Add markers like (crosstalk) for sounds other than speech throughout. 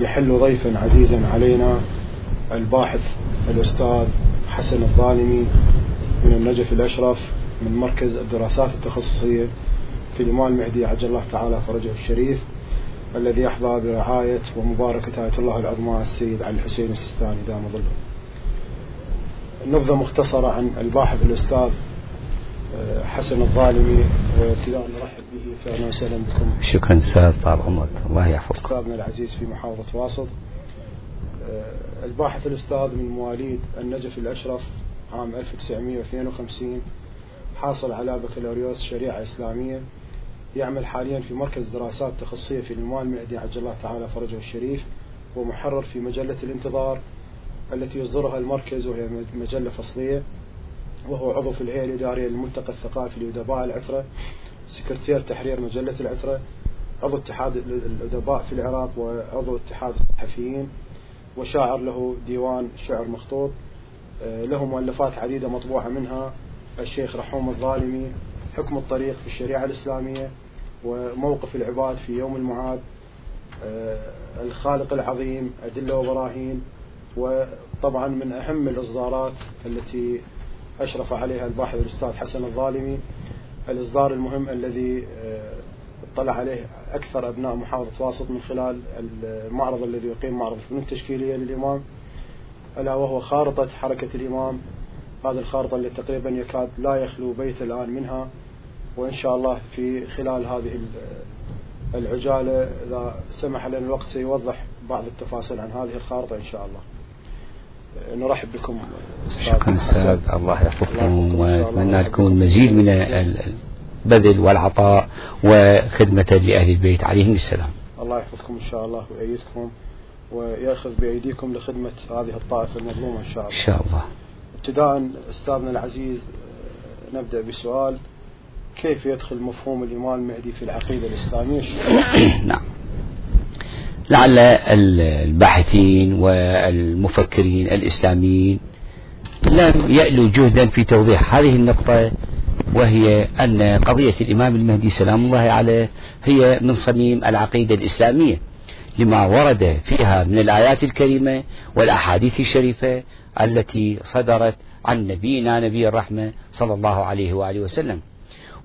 يحل ضيفا عزيزا علينا الباحث الأستاذ حسن الظالمي من النجف الأشرف من مركز الدراسات التخصصية في الإمام المهدي عجل الله تعالى فرجه الشريف الذي يحظى برعاية ومباركة آية الله العظمى السيد علي الحسين السيستاني دام ظله نبذة مختصرة عن الباحث الأستاذ حسن الظالمي وابتداء نرحب به فأهلا وسهلا بكم. شكرا أستاذ طال عمرك الله يحفظك. أستاذنا العزيز في محافظة واسط. آه، الباحث الأستاذ من مواليد النجف الأشرف عام 1952 حاصل على بكالوريوس شريعة إسلامية. يعمل حاليا في مركز دراسات تخصصية في الإمام المهدي عجل الله تعالى فرجه الشريف ومحرر في مجلة الانتظار التي يصدرها المركز وهي مجلة فصلية. وهو عضو في الهيئة الإدارية للملتقى الثقافي لأدباء العترة سكرتير تحرير مجلة العترة عضو اتحاد الأدباء في العراق وعضو اتحاد الصحفيين وشاعر له ديوان شعر مخطوط. آه، له مؤلفات عديدة مطبوعة منها الشيخ رحوم الظالمي حكم الطريق في الشريعة الإسلامية وموقف العباد في يوم المعاد آه، الخالق العظيم أدلة وبراهين وطبعا من أهم الإصدارات التي أشرف عليها الباحث الأستاذ حسن الظالمي الإصدار المهم الذي آه، اطلع عليه أكثر أبناء محافظة واسط من خلال المعرض الذي يقيم معرض الفنون التشكيلية للإمام ألا وهو خارطة حركة الإمام. هذه الخارطة اللي تقريبا يكاد لا يخلو بيت الآن منها وإن شاء الله في خلال هذه العجالة إذا سمح لنا الوقت سيوضح بعض التفاصيل عن هذه الخارطة إن شاء الله. نرحب بكم. شكرا أستاذ الله يحفظكم ونتمنى لكم المزيد من البذل والعطاء وخدمة لأهل البيت. عليهم السلام. الله يحفظكم إن شاء الله ويأيدكم ويأخذ بأيديكم لخدمة هذه الطائفة المظلومة إن شاء الله. إن شاء الله. ابتداء أستاذنا العزيز نبدأ بسؤال كيف يدخل مفهوم الإمام المهدي في العقيدة الإسلامية؟ (coughs) نعم. لعل الباحثين والمفكرين الإسلاميين لم يألوا جهدا في توضيح هذه النقطة وهي أن قضية الإمام المهدي سلام الله عليه هي من صميم العقيدة الإسلامية لما ورد فيها من الآيات الكريمة والأحاديث الشريفة التي صدرت عن نبينا نبي الرحمة صلى الله عليه وآله وسلم.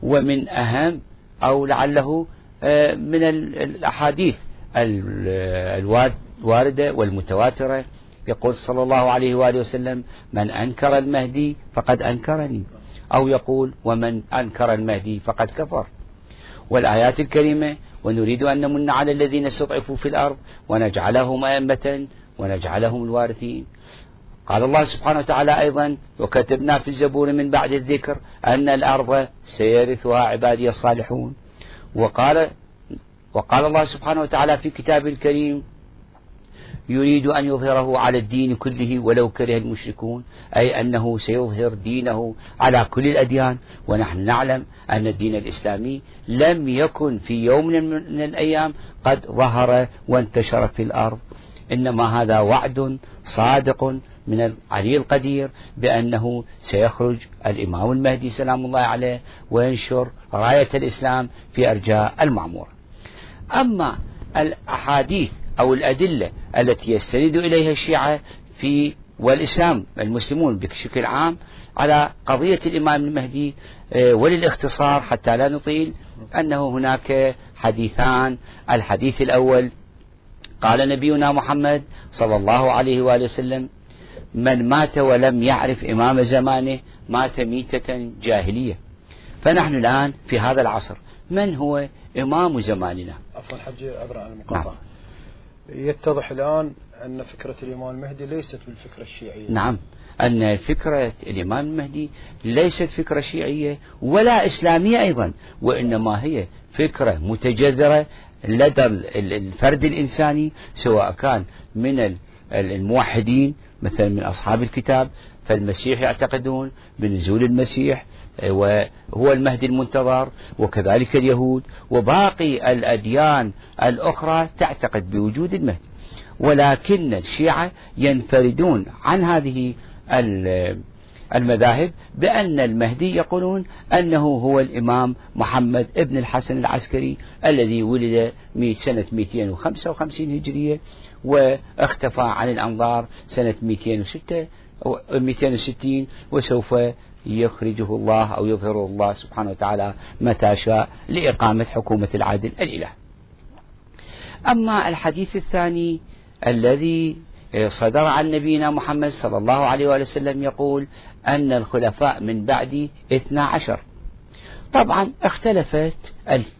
ومن أهم أو لعله آه، من الأحاديث الواردة والمتواترة. يقول صلى الله عليه وآله وسلم من أنكر المهدي فقد أنكرني. أو يقول ومن أنكر المهدي فقد كفر. والآيات الكريمة ونريد أن نمن على الذين استضعفوا في الأرض ونجعلهم أئمة ونجعلهم الوارثين. قال الله سبحانه وتعالى أيضا وكتبنا في الزبور من بعد الذكر أن الأرض سيرثها عبادي الصالحون. وقال وقال الله سبحانه وتعالى في كتابه الكريم يريد أن يظهره على الدين كله ولو كره المشركون أي أنه سيظهر دينه على كل الأديان. ونحن نعلم أن الدين الإسلامي لم يكن في يوم من الأيام قد ظهر وانتشر في الأرض. إنما هذا وعد صادق من العلي القدير بأنه سيخرج الإمام المهدي سلام الله عليه وينشر راية الإسلام في أرجاء المعمور أما الأحاديث أو الأدلة التي يستند إليها الشيعة في والإسلام المسلمون بشكل عام على قضية الإمام المهدي آه، وللاختصار حتى لا نطيل أنه هناك حديثان. الحديث الأول قال نبينا محمد صلى الله عليه وآله وسلم من مات ولم يعرف إمام زمانه مات ميتة جاهلية. فنحن الآن في هذا العصر من هو إمام زماننا. عفوا حجي عبر عن المقاطعة. نعم. يتضح الآن أن فكرة الإمام المهدي ليست بالفكرة الشيعية. نعم. أن فكرة الإمام المهدي ليست فكرة شيعية ولا إسلامية أيضا وإنما هي فكرة متجذرة لدى الفرد الإنساني سواء كان من الموحدين مثلا من أصحاب الكتاب فالمسيح يعتقدون بنزول المسيح وهو المهدي المنتظر وكذلك اليهود وباقي الأديان الأخرى تعتقد بوجود المهدي. ولكن الشيعة ينفردون عن هذه المذاهب بأن المهدي يقولون أنه هو الإمام محمد ابن الحسن العسكري الذي ولد سنة 255 هجرية واختفى عن الأنظار سنة 206 أو 260 وسوف يخرجه الله أو يظهره الله سبحانه وتعالى متى شاء لإقامة حكومة العادل الإله. أما الحديث الثاني الذي صدر عن نبينا محمد صلى الله عليه وآله وسلم يقول أن الخلفاء من بعدي اثنا عشر. طبعا اختلفت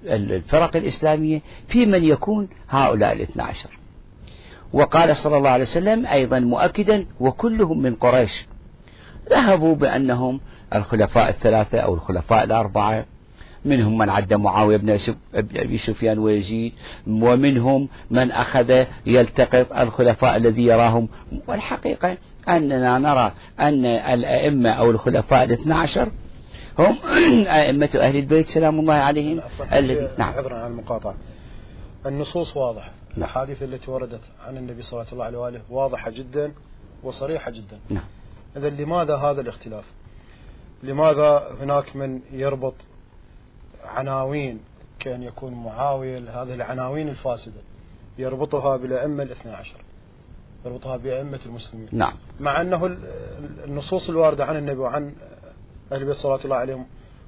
الفرق الإسلامية في من يكون هؤلاء الاثنى عشر. وقال صلى الله عليه وسلم أيضا مؤكدا وكلهم من قريش. ذهبوا بأنهم الخلفاء الثلاثة أو الخلفاء الأربعة. منهم من عد معاوية بن أبي سفيان ويزيد ومنهم من أخذ يلتقط الخلفاء الذي يراهم. والحقيقة أننا نرى أن الأئمة أو الخلفاء الاثنى عشر هم (clears throat) أئمة أهل البيت سلام الله عليهم. نعم. عذرا عن المقاطعة. النصوص واضحة. نعم. الأحاديث التي وردت عن النبي صلى الله عليه وآله واضحة جدا وصريحة جدا. نعم. إذا لماذا هذا الاختلاف؟ لماذا هناك من يربط عناوين كأن يكون معاوية هذه العناوين الفاسدة يربطها بالأئمة الاثنى عشر يربطها بأئمة المسلمين. نعم. مع أنه النصوص الواردة عن النبي وعن أهل البيت صلى الله عليهم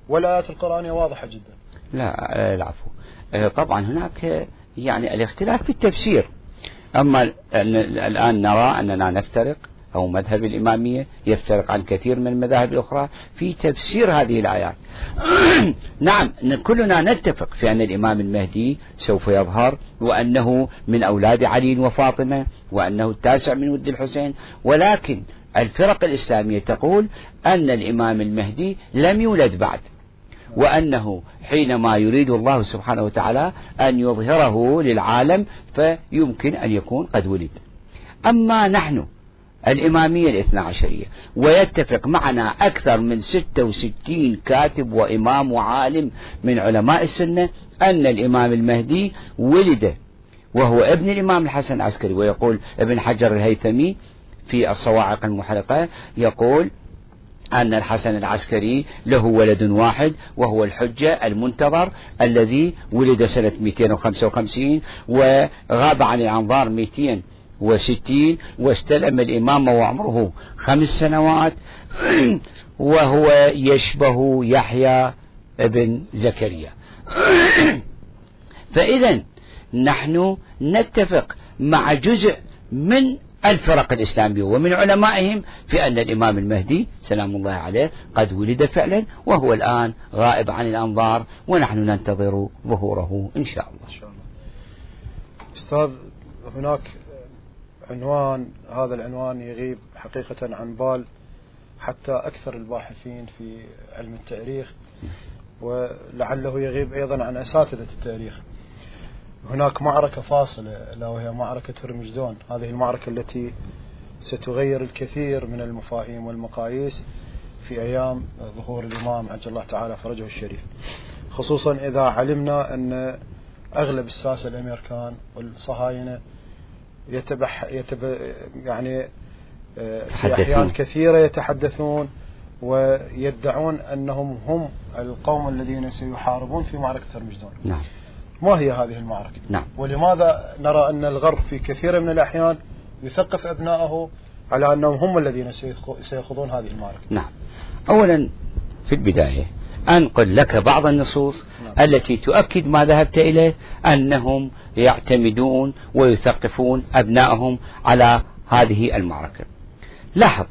والآيات القرآنية واضحة جدا. لا العفو. آه، طبعا هناك يعني الاختلاف في التفسير. أما الآن نرى أننا نفترق أو مذهب الإمامية يفترق عن كثير من المذاهب الأخرى. في تفسير هذه الآيات. (clears throat) نعم كلنا نتفق في أن الإمام المهدي سوف يظهر وأنه من أولاد علي وفاطمة وأنه التاسع من ود الحسين. ولكن الفرق الإسلامية تقول أن الإمام المهدي لم يولد بعد وأنه حينما يريد الله سبحانه وتعالى أن يظهره للعالم فيمكن أن يكون قد ولد. أما نحن الإمامية الاثنى عشرية. ويتفق معنا أكثر من 66 كاتب وإمام وعالم من علماء السنة أن الإمام المهدي ولد وهو ابن الإمام الحسن العسكري. ويقول ابن حجر الهيثمي في الصواعق المحرقة يقول أن الحسن العسكري له ولد واحد وهو الحجة المنتظر الذي ولد سنة 255 وغاب عن الأنظار 200 وستين واستلم الإمامة وعمره خمس سنوات (clears throat) وهو يشبه يحيى ابن زكريا (clears throat) فإذا نحن نتفق مع جزء من الفرق الإسلامية ومن علمائهم في أن الإمام المهدي سلام الله عليه قد ولد فعلا وهو الآن غائب عن الأنظار ونحن ننتظر ظهوره إن شاء الله, إن شاء الله. أستاذ هناك عنوان هذا العنوان يغيب حقيقة عن بال حتى أكثر الباحثين في علم التاريخ ولعله يغيب أيضا عن أساتذة التاريخ. هناك معركة فاصلة ألا وهي معركة هرمجدون. هذه المعركة التي ستغير الكثير من المفاهيم والمقاييس في أيام ظهور الإمام عجل الله تعالى فرجه الشريف. خصوصا إذا علمنا أن أغلب الساسة الأمريكان والصهاينة يتبح يتب يعني آه، في أحيان كثيرة يتحدثون ويدعون أنهم هم القوم الذين سيحاربون في معركة هرمجدون نعم. ما هي هذه المعركة؟ نعم. ولماذا نرى أن الغرب في كثير من الأحيان يثقف أبنائه على أنهم هم الذين سيخوضون هذه المعركة؟ نعم. أولا في البداية أنقل لك بعض النصوص نعم. التي تؤكد ما ذهبت إليه أنهم يعتمدون ويثقفون أبنائهم على هذه المعركة لاحظ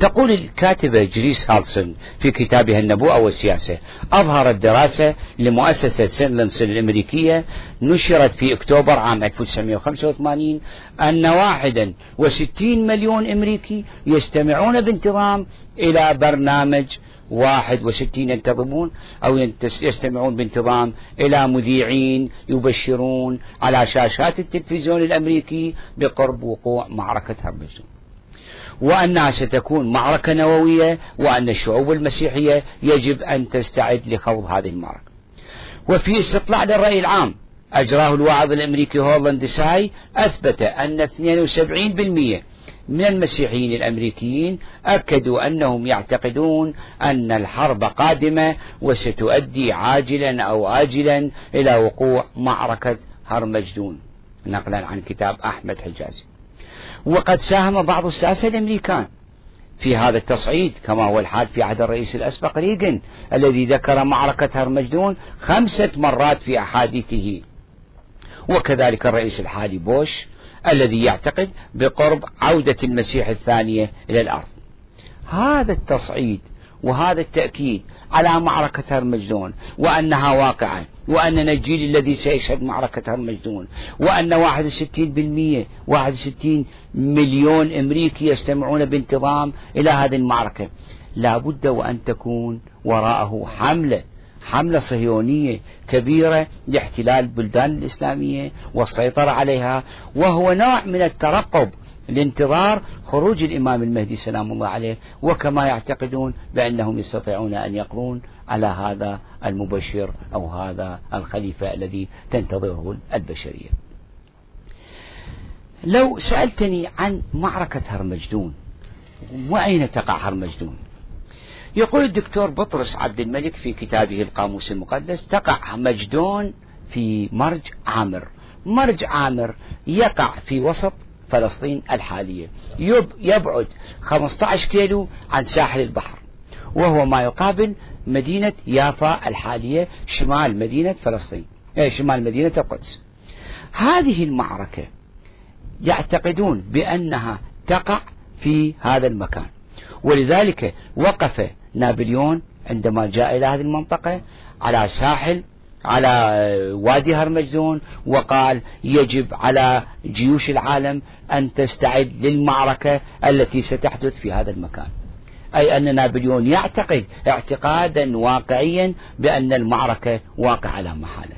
تقول الكاتبة جريس هالسل في كتابها النبوءة والسياسة أظهرت دراسة لمؤسسة نيلسون الأمريكية نشرت في أكتوبر عام 1985 أن 61 مليون أمريكي يستمعون بانتظام إلى برنامج واحد وستين ينتظمون أو يستمعون بانتظام إلى مذيعين يبشرون على شاشات التلفزيون الأمريكي بقرب وقوع معركة هرمزون وأنها ستكون معركة نووية وأن الشعوب المسيحية يجب أن تستعد لخوض هذه المعركة. وفي استطلاع للرأي العام أجراه الواعظ الأمريكي هولاند ساي أثبت أن 72% من المسيحيين الأمريكيين أكدوا أنهم يعتقدون أن الحرب قادمة وستؤدي عاجلا أو آجلا إلى وقوع معركة هرمجدون. نقلا عن كتاب أحمد حجازي. وقد ساهم بعض الساسة الأمريكان. في هذا التصعيد كما هو الحال في عهد الرئيس الأسبق ريغن الذي ذكر معركة هرمجدون خمسة مرات في أحاديثه. وكذلك الرئيس الحالي بوش الذي يعتقد بقرب عودة المسيح الثانية إلى الأرض. هذا التصعيد وهذا التأكيد على معركة هرمجدون وأنها واقعة وأننا الجيل الذي سيشهد معركة هرمجدون وأن 61% 61 مليون أمريكي يستمعون بانتظام إلى هذه المعركة. لا بد وأن تكون وراءه حملة حملة صهيونية كبيرة لاحتلال البلدان الإسلامية والسيطرة عليها وهو نوع من الترقب لانتظار خروج الإمام المهدي سلام الله عليه وكما يعتقدون بأنهم يستطيعون أن يقضون على هذا المبشر أو هذا الخليفة الذي تنتظره البشرية. لو سألتني عن معركة هرمجدون وأين تقع هرمجدون؟ يقول الدكتور بطرس عبد الملك في كتابه القاموس المقدس تقع مجدون في مرج عامر. مرج عامر يقع في وسط فلسطين الحالية. يبعد 15 كيلو عن ساحل البحر وهو ما يقابل مدينة يافا الحالية شمال مدينة فلسطين. أي شمال مدينة القدس. هذه المعركة يعتقدون بأنها تقع في هذا المكان. ولذلك وقف نابليون عندما جاء إلى هذه المنطقة على ساحل على وادي هرمجدون وقال يجب على جيوش العالم أن تستعد للمعركة التي ستحدث في هذا المكان. أي أن نابليون يعتقد اعتقادا واقعيا بأن المعركة واقعة لا محالة.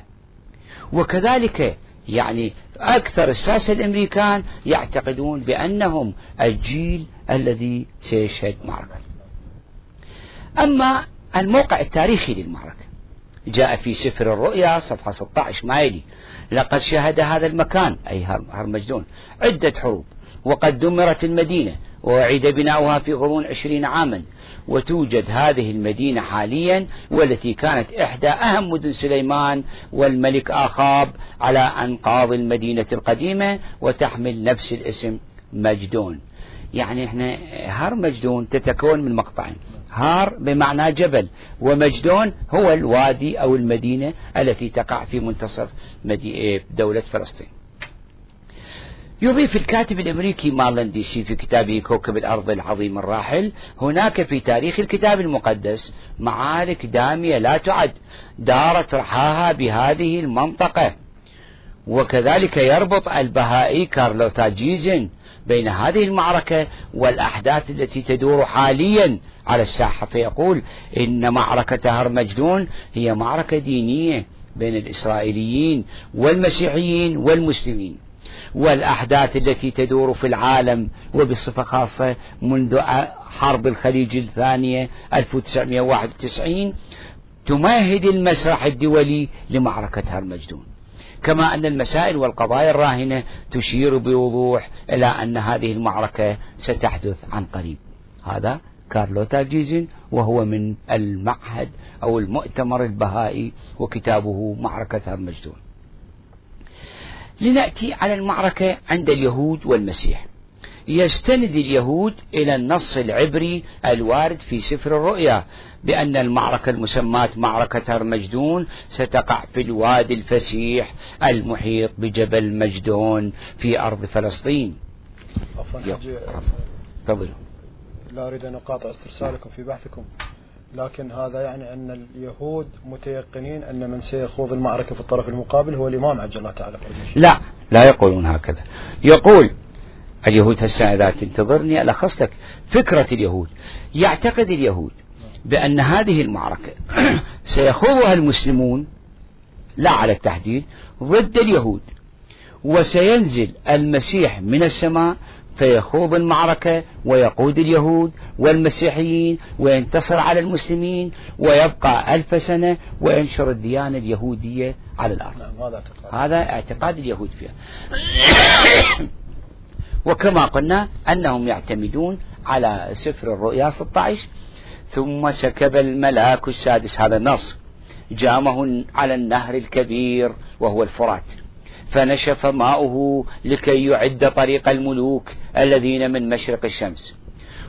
وكذلك يعني أكثر الساسة الأمريكان يعتقدون بأنهم الجيل الذي سيشهد معركة. أما الموقع التاريخي للمعركة جاء في سفر الرؤيا صفحة 16 ما يلي لقد شهد هذا المكان أي هرمجدون عدة حروب وقد دمرت المدينة وأعيد بناؤها في غضون عشرين عاما. وتوجد هذه المدينة حاليا والتي كانت إحدى أهم مدن سليمان والملك آخاب على أنقاض المدينة القديمة وتحمل نفس الاسم مجدون. يعني إحنا هر مجدون تتكون من مقطعين. هار بمعنى جبل ومجدون هو الوادي أو المدينة التي تقع في منتصف دولة فلسطين. يضيف الكاتب الأمريكي مارلن دي سي في كتابه كوكب الأرض العظيم الراحل هناك في تاريخ الكتاب المقدس معارك دامية لا تعد دارت رحاها بهذه المنطقة. وكذلك يربط البهائي كارلو تاجيزن بين هذه المعركة والأحداث التي تدور حاليا على الساحة فيقول إن معركة هرمجدون هي معركة دينية بين الإسرائيليين والمسيحيين والمسلمين. والأحداث التي تدور في العالم وبصفة خاصة منذ حرب الخليج الثانية 1991 تمهد المسرح الدولي لمعركة هرمجدون كما أن المسائل والقضايا الراهنة تشير بوضوح إلى أن هذه المعركة ستحدث عن قريب. هذا كارلوتا جيزن وهو من المعهد أو المؤتمر البهائي وكتابه معركة هرمجدون لنأتي على المعركة عند اليهود والمسيح. يستند اليهود إلى النص العبري الوارد في سفر الرؤيا بأن المعركة المسماة معركة هرمجدون ستقع في الوادي الفسيح المحيط بجبل مجدون في أرض فلسطين. تفضلوا. لا أريد أن أقاطع استرسالكم في بحثكم لكن هذا يعني أن اليهود متيقنين أن من سيخوض المعركة في الطرف المقابل هو الإمام عجل الله تعالى. لا لا يقولون هكذا. يقول اليهود هسه إذا تنتظرني ألخص لك فكرة اليهود. يعتقد اليهود بأن هذه المعركة (clears throat) سيخوضها المسلمون لا على التحديد ضد اليهود. وسينزل المسيح من السماء فيخوض المعركة ويقود اليهود والمسيحيين وينتصر على المسلمين ويبقى ألف سنة وينشر الديانة اليهودية على الأرض. نعم هذا اعتقاد. هذا اعتقاد اليهود فيها. (coughs) وكما قلنا أنهم يعتمدون على سفر الرؤيا 16 ثم سكب الملاك السادس هذا النص جامه على النهر الكبير وهو الفرات. فنشف ماؤه لكي يعد طريق الملوك الذين من مشرق الشمس.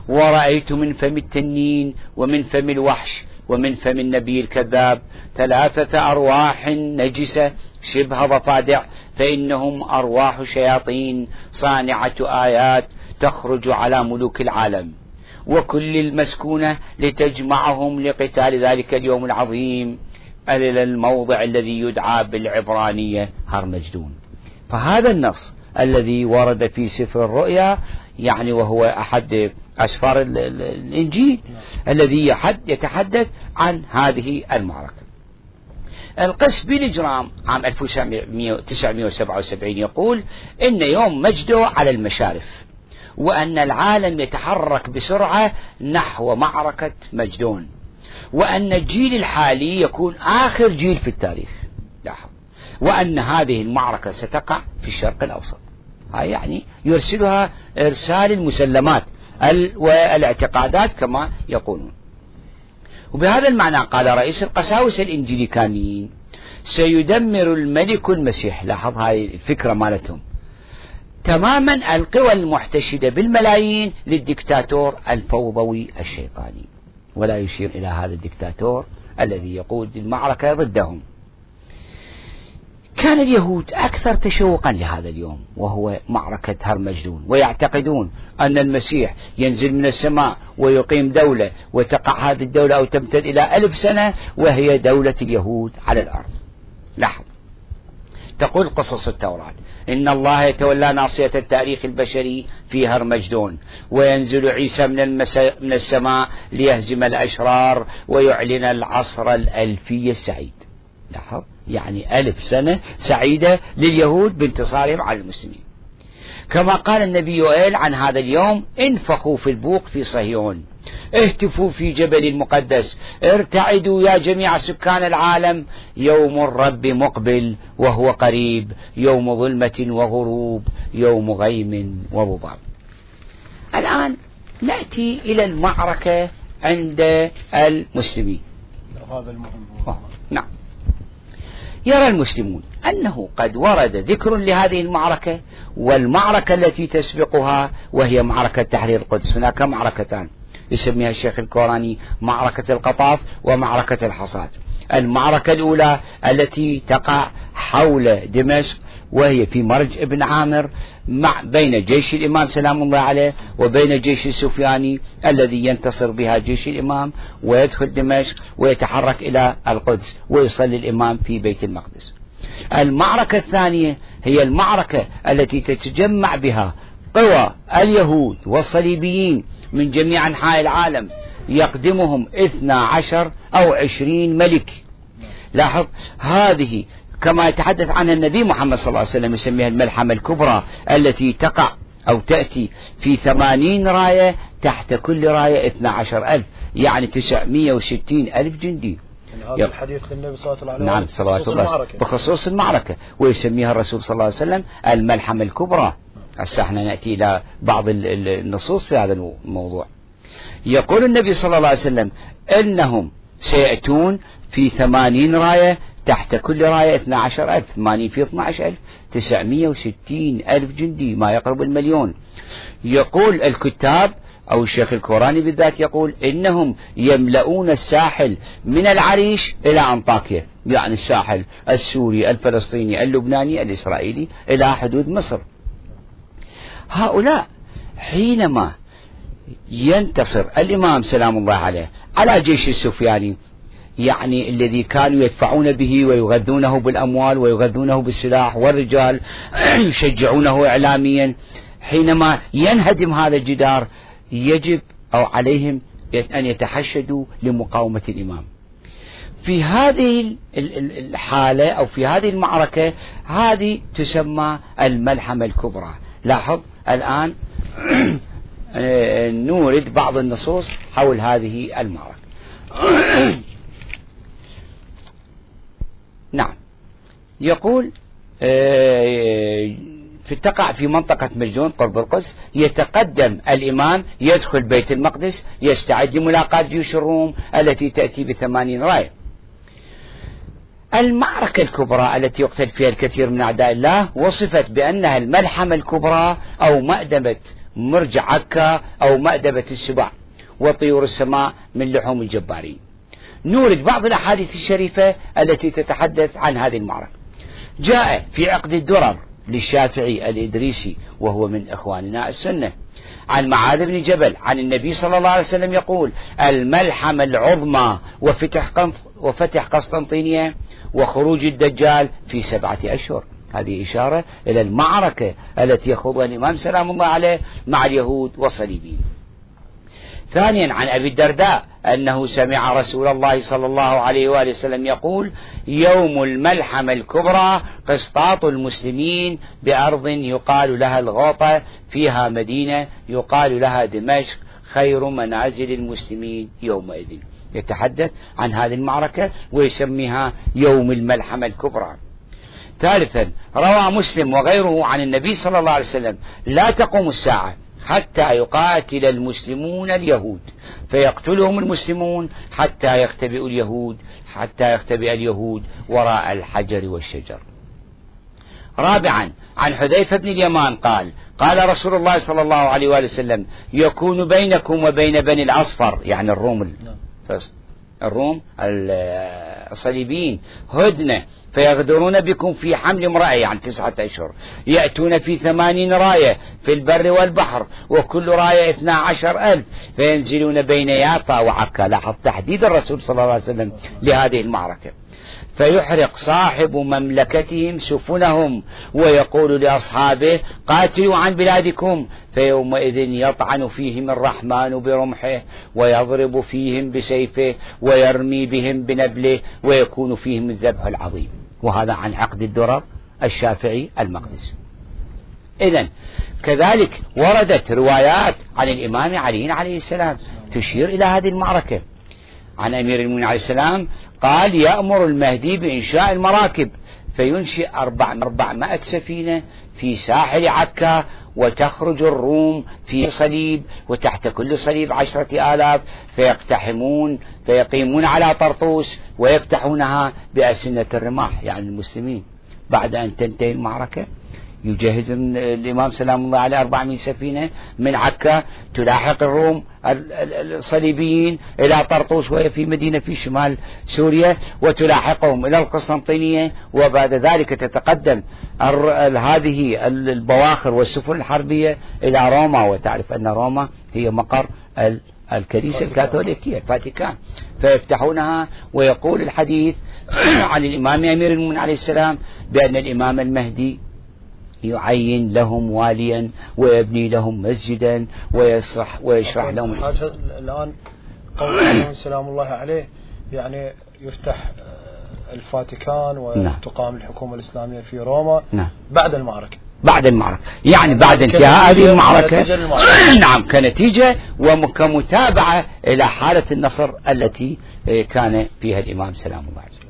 ورأيت من فم التنين ومن فم الوحش ومن فم النبي الكذاب ثلاثة أرواح نجسة شبه ضفادع فإنهم أرواح شياطين صانعة آيات تخرج على ملوك العالم. وكل المسكونة لتجمعهم لقتال ذلك اليوم العظيم. إلى الموضع الذي يدعى بالعبرانية هرمجدون فهذا النص الذي ورد في سفر الرؤيا يعني وهو أحد أسفار الإنجيل الذي يتحدث عن هذه المعركة. القس بن عام 1977 يقول إن يوم مجده على المشارف. وأن العالم يتحرك بسرعة نحو معركة مجدون. وأن الجيل الحالي يكون آخر جيل في التاريخ. لاحظ. وأن هذه المعركة ستقع في الشرق الأوسط. هاي يعني يرسلها إرسال المسلمات والإعتقادات كما يقولون. وبهذا المعنى قال رئيس القساوسة الإنجليكانيين سيدمر الملك المسيح. لاحظ هاي الفكرة مالتهم. تماما القوى المحتشدة بالملايين للدكتاتور الفوضوي الشيطاني. ولا يشير إلى هذا الدكتاتور الذي يقود المعركة ضدهم. كان اليهود أكثر تشوقا لهذا اليوم وهو معركة هرمجدون ويعتقدون أن المسيح ينزل من السماء ويقيم دولة وتقع هذه الدولة أو تمتد إلى ألف سنة وهي دولة اليهود على الأرض. لاحظ تقول قصص التوراة. إن الله يتولى ناصية التاريخ البشري في هرمجدون وينزل عيسى من, من السماء ليهزم الأشرار ويعلن العصر الألفي السعيد. لاحظ؟ يعني ألف سنة سعيدة لليهود بانتصارهم على المسلمين. كما قال النبي يوئيل عن هذا اليوم انفخوا في البوق في صهيون اهتفوا في جبل المقدس ارتعدوا يا جميع سكان العالم. يوم الرب مقبل وهو قريب يوم ظلمة وغروب يوم غيم وضباب. الآن نأتي إلى المعركة عند المسلمين. هذا المهم. نعم. يرى المسلمون أنه قد ورد ذكر لهذه المعركة والمعركة التي تسبقها وهي معركة تحرير القدس. هناك معركتان. يسميها الشيخ الكوراني معركة القطاف ومعركة الحصاد. المعركة الأولى التي تقع حول دمشق وهي في مرج ابن عامر مع بين جيش الإمام سلام الله عليه وبين جيش السفياني الذي ينتصر بها جيش الإمام ويدخل دمشق ويتحرك إلى القدس ويصلي الإمام في بيت المقدس. المعركة الثانية هي المعركة التي تتجمع بها قوى اليهود والصليبيين من جميع أنحاء العالم يقدمهم اثنا عشر أو عشرين ملك. لاحظ هذه كما يتحدث عنها النبي محمد صلى الله عليه وسلم يسميها الملحمة الكبرى التي تقع أو تأتي في ثمانين راية تحت كل راية اثنا عشر ألف يعني تسعمية وستين ألف جندي. يعني هذا الحديث النبي صلى الله عليه وسلم نعم صلوات الله بخصوص المعركة ويسميها الرسول صلى الله عليه وسلم الملحمة الكبرى. هسه إحنا نأتي إلى بعض النصوص في هذا الموضوع. يقول النبي صلى الله عليه وسلم إنهم سيأتون في ثمانين راية تحت كل راية 12 ألف 80 في 12 ألف 960 ألف جندي ما يقرب المليون. يقول الكتاب أو الشيخ الكوراني بالذات يقول إنهم يملؤون الساحل من العريش إلى أنطاكيا يعني الساحل السوري الفلسطيني اللبناني الإسرائيلي إلى حدود مصر. هؤلاء حينما ينتصر الإمام سلام الله عليه على جيش السفياني يعني الذي كانوا يدفعون به ويغذونه بالأموال ويغذونه بالسلاح والرجال (clears throat) يشجعونه إعلاميا حينما ينهدم هذا الجدار يجب أو عليهم أن يتحشدوا لمقاومة الإمام. في هذه الحالة أو في هذه المعركة هذه تسمى الملحمة الكبرى. لاحظ الآن (clears throat) نورد بعض النصوص حول هذه المعركة. (clears throat) نعم. يقول آه، في تقع في منطقة مجدون قرب القدس يتقدم الإمام يدخل بيت المقدس يستعد لملاقاة جيوش الروم التي تأتي بثمانين راية. المعركة الكبرى التي يقتل فيها الكثير من أعداء الله وصفت بأنها الملحمة الكبرى أو مأدبة مرجع عكا أو مأدبة السباع وطيور السماء من لحوم الجبارين نورد بعض الأحاديث الشريفة التي تتحدث عن هذه المعركة. جاء في عقد الدرر للشافعي الإدريسي وهو من إخواننا السنة. عن معاذ بن جبل عن النبي صلى الله عليه وسلم يقول الملحمة العظمى وفتح وفتح قسطنطينية وخروج الدجال في سبعة أشهر. هذه إشارة إلى المعركة التي يخوضها الإمام سلام الله عليه مع اليهود والصليبيين ثانيا عن أبي الدرداء أنه سمع رسول الله صلى الله عليه وآله وسلم يقول يوم الملحمة الكبرى قسطاط المسلمين بأرض يقال لها الغوطة فيها مدينة يقال لها دمشق خير منازل المسلمين يومئذ. يتحدث عن هذه المعركة ويسميها يوم الملحمة الكبرى. ثالثا روى مسلم وغيره عن النبي صلى الله عليه وسلم لا تقوم الساعة. حتى يقاتل المسلمون اليهود فيقتلهم المسلمون حتى يختبئ اليهود حتى يختبئ اليهود وراء الحجر والشجر رابعا عن حذيفة بن اليمان قال قال رسول الله صلى الله عليه وآله وسلم يكون بينكم وبين بني الأصفر يعني الروم نعم. الروم الصليبيين. هدنة فيغدرون بكم في حمل امرأة يعني تسعة أشهر. يأتون في ثمانين راية في البر والبحر وكل راية اثنا عشر ألف. فينزلون بين يافا وعكا لاحظ تحديد الرسول صلى الله عليه وسلم لهذه المعركة. فيحرق صاحب مملكتهم سفنهم ويقول لأصحابه قاتلوا عن بلادكم فيومئذ يطعن فيهم الرحمن برمحه ويضرب فيهم بسيفه ويرمي بهم بنبله ويكون فيهم الذبح العظيم. وهذا عن عقد الدرر الشافعي المقدسي إذا كذلك وردت روايات عن الإمام علي عليه السلام تشير إلى هذه المعركة. عن أمير المؤمنين عليه السلام قال يأمر المهدي بإنشاء المراكب فينشئ أربع أربعمائة سفينة في ساحل عكا وتخرج الروم في صليب وتحت كل صليب عشرة آلاف فيقتحمون فيقيمون على طرطوس ويفتحونها بأسنة الرماح يعني المسلمين بعد أن تنتهي المعركة. يجهز الإمام سلام الله عليه 400 سفينة من عكا تلاحق الروم الصليبيين إلى طرطوس وهي في مدينة في شمال سوريا وتلاحقهم إلى القسطنطينية وبعد ذلك تتقدم هذه البواخر والسفن الحربية إلى روما. وتعرف أن روما هي مقر الكنيسة الكاثوليكية الفاتيكان فيفتحونها ويقول الحديث (clears throat) عن الإمام أمير المؤمنين عليه السلام بأن الإمام المهدي يعين لهم واليا ويبني لهم مسجدا ويشرح ويشرح لهم الآن قول سلام الله عليه يعني يفتح الفاتيكان وتقام نعم. الحكومة الإسلامية في روما نعم. بعد المعركة. بعد المعركة. يعني بعد انتهاء هذه المعركة. (clears throat) نعم كنتيجة وكمتابعة إلى حالة النصر التي كان فيها الإمام. سلام الله عليه.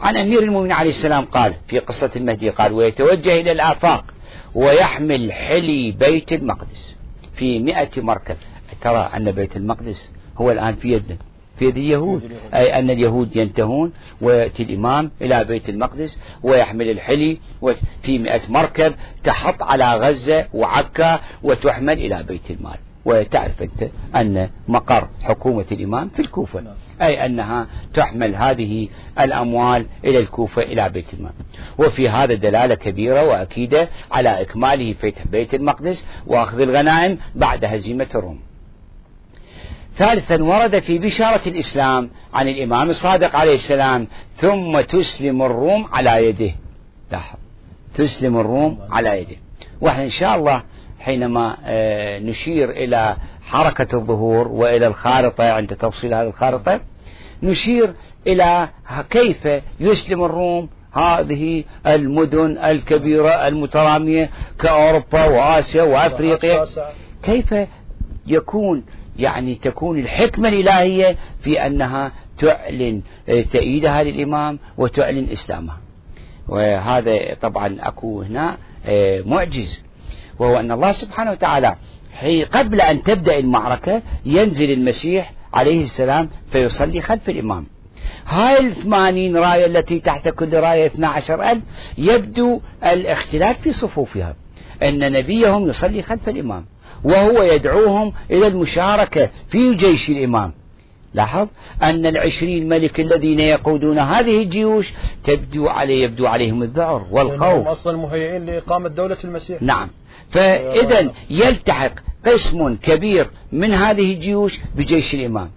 عن أمير المؤمنين عليه السلام قال في قصة المهدي قال ويتوجه إلى الآفاق ويحمل حلي بيت المقدس في مئة مركب. ترى أن بيت المقدس هو الآن في يدنا في يد اليهود. أي أن اليهود ينتهون ويأتي الإمام إلى بيت المقدس ويحمل الحلي في مئة مركب تحط على غزة وعكا وتحمل إلى بيت المال. وتعرف أنت أن مقر حكومة الإمام في الكوفة. نعم. أي أنها تحمل هذه الأموال إلى الكوفة إلى بيت المال. وفي هذا دلالة كبيرة وأكيدة على إكماله فتح بيت المقدس وأخذ الغنائم بعد هزيمة الروم. ثالثا ورد في بشارة الإسلام عن الإمام الصادق عليه السلام ثم تسلم الروم على يده. لاحظ تسلم الروم على يده. وإحنا إن شاء الله حينما آه، نشير إلى حركة الظهور وإلى الخارطة عند تفصيل هذه الخارطة نشير إلى كيف يسلم الروم هذه المدن الكبيرة المترامية كأوروبا وآسيا وأفريقيا. كيف يكون يعني تكون الحكمة الإلهية في أنها تعلن آه، تأييدها للإمام وتعلن إسلامها وهذا طبعا أكو هنا آه، معجز. وهو أن الله سبحانه وتعالى قبل أن تبدأ المعركة ينزل المسيح عليه السلام فيصلي خلف الإمام. هاي الثمانين راية التي تحت كل راية 12 ألف يبدو الاختلاف في صفوفها. أن نبيهم يصلي خلف الإمام وهو يدعوهم إلى المشاركة في جيش الإمام. لاحظ؟ أن العشرين ملك الذين يقودون هذه الجيوش تبدو عليه يبدو عليهم الذعر والخوف. أصلا مهيئين لإقامة دولة المسيح. نعم. فإذا يلتحق قسم كبير من هذه الجيوش بجيش الإمام.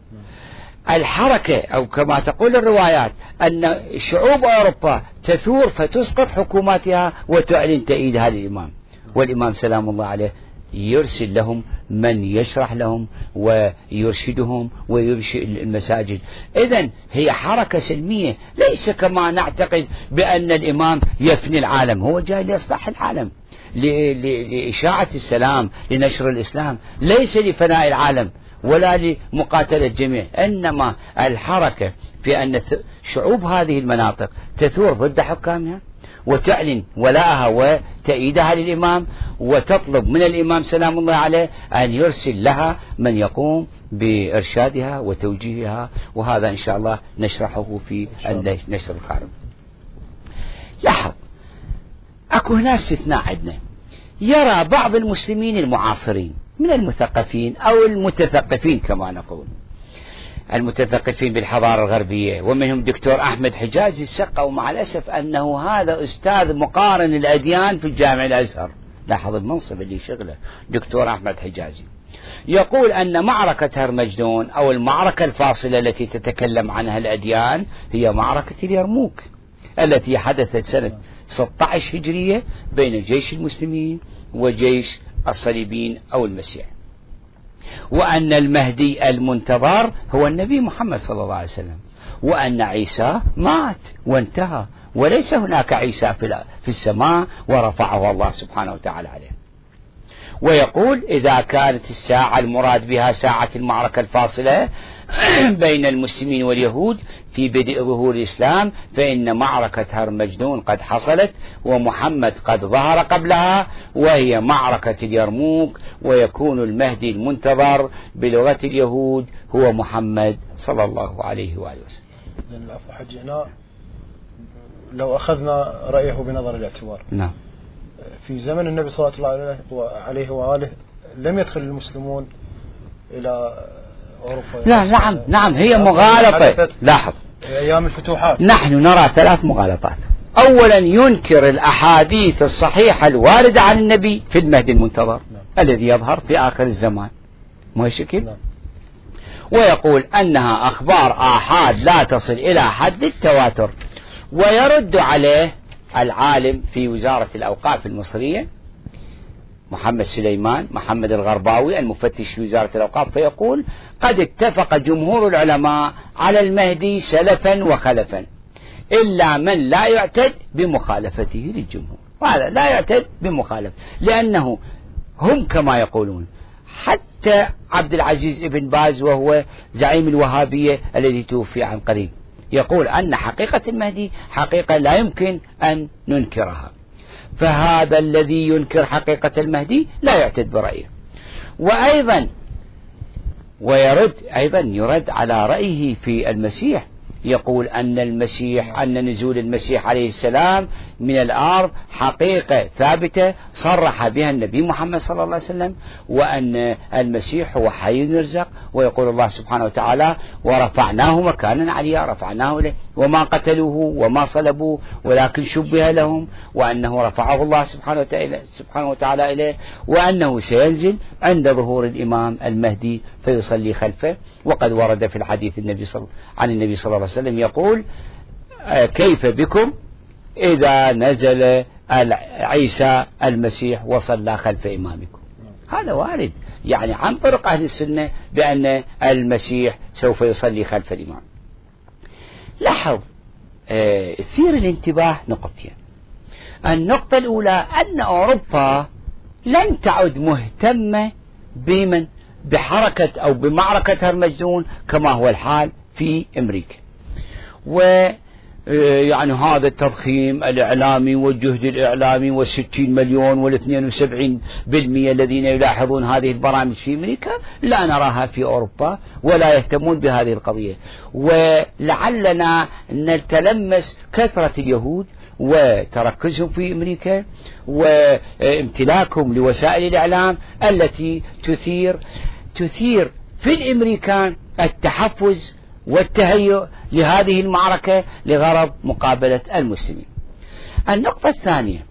الحركة أو كما تقول الروايات أن شعوب أوروبا تثور فتسقط حكوماتها وتعلن تأييد هذا الإمام والإمام سلام الله عليه يرسل لهم من يشرح لهم ويرشدهم ويرشد المساجد. إذا هي حركة سلمية ليس كما نعتقد بأن الإمام يفني العالم هو جاي ليصلح العالم لإشاعة السلام لنشر الإسلام ليس لفناء العالم ولا لمقاتلة الجميع إنما الحركة في أن شعوب هذه المناطق تثور ضد حكامها. وتعلن ولاءها وتأييدها للإمام وتطلب من الإمام سلام الله عليه أن يرسل لها من يقوم بإرشادها وتوجيهها وهذا إن شاء الله نشرحه في النشر الخارج. لاحظ أكو هنا استثناء عندنا. يرى بعض المسلمين المعاصرين من المثقفين أو المتثقفين كما نقول. المتثقفين بالحضارة الغربية. ومنهم دكتور أحمد حجازي السقة ومع الأسف أنه هذا أستاذ مقارن الأديان في الجامع الأزهر. لاحظ المنصب اللي شغله دكتور أحمد حجازي. يقول أن معركة هرمجدون أو المعركة الفاصلة التي تتكلم عنها الأديان هي معركة اليرموك التي حدثت سنة 16 هجرية بين جيش المسلمين وجيش الصليبيين أو المسيح. وأن المهدي المنتظر هو النبي محمد صلى الله عليه وسلم. وأن عيسى مات وانتهى. وليس هناك عيسى في السماء ورفعه الله سبحانه وتعالى عليه. ويقول إذا كانت الساعة المراد بها ساعة المعركة الفاصلة بين المسلمين واليهود في بدء ظهور الإسلام فإن معركة هرمجدون قد حصلت ومحمد قد ظهر قبلها وهي معركة اليرموك ويكون المهدي المنتظر بلغة اليهود هو محمد صلى الله عليه وآله وسلم. العفو حج هنا لو أخذنا رأيه بنظر الاعتبار. نعم. في زمن النبي صلى الله عليه وآله لم يدخل المسلمون إلى لا نعم نعم هي مغالطة. لاحظ. أيام الفتوحات. نحن نرى ثلاث مغالطات. أولا ينكر الأحاديث الصحيحة الواردة عن النبي في المهدي المنتظر نعم. الذي يظهر في آخر الزمان. مو شكل؟ نعم. ويقول أنها أخبار آحاد لا تصل إلى حد التواتر ويرد عليه العالم في وزارة الأوقاف المصرية محمد سليمان محمد الغرباوي المفتش في وزارة الأوقاف فيقول قد اتفق جمهور العلماء على المهدي سلفا وخلفا إلا من لا يعتد بمخالفته للجمهور وهذا لا يعتد بمخالفة لأنه هم كما يقولون حتى عبد العزيز ابن باز وهو زعيم الوهابية الذي توفي عن قريب يقول أن حقيقة المهدي حقيقة لا يمكن أن ننكرها. فهذا الذي ينكر حقيقة المهدي لا يعتد برأيه. وأيضا ويرد أيضا يرد على رأيه في المسيح يقول أن المسيح أن نزول المسيح عليه السلام من الأرض حقيقة ثابتة صرح بها النبي محمد صلى الله عليه وسلم وأن المسيح هو حي يرزق ويقول الله سبحانه وتعالى ورفعناه مكانا عليا رفعناه إليه وما قتلوه وما صلبوه ولكن شبه لهم وأنه رفعه الله سبحانه وتعالى, سبحانه وتعالى إليه وأنه سينزل عند ظهور الإمام المهدي فيصلي خلفه. وقد ورد في الحديث النبي صل... عن النبي صلى الله عليه وسلم يقول كيف بكم إذا نزل عيسى المسيح وصلى خلف إمامكم؟ هذا وارد. يعني عن طرق أهل السنة بأن المسيح سوف يصلي خلف الإمام. لاحظ آه ثير الانتباه نقطتين. النقطة الأولى أن أوروبا لم تعد مهتمة بمن بحركة أو بمعركة هرمجدون كما هو الحال في أمريكا. و يعني هذا التضخيم الإعلامي والجهد الإعلامي والستين مليون والاثنين وسبعين بالمئة الذين يلاحظون هذه البرامج في أمريكا لا نراها في أوروبا ولا يهتمون بهذه القضية. ولعلنا نتلمس كثرة اليهود وتركزهم في أمريكا وامتلاكهم لوسائل الإعلام التي تثير تثير في الأمريكان التحفز والتهيؤ لهذه المعركة لغرض مقابلة المسلمين. النقطة الثانية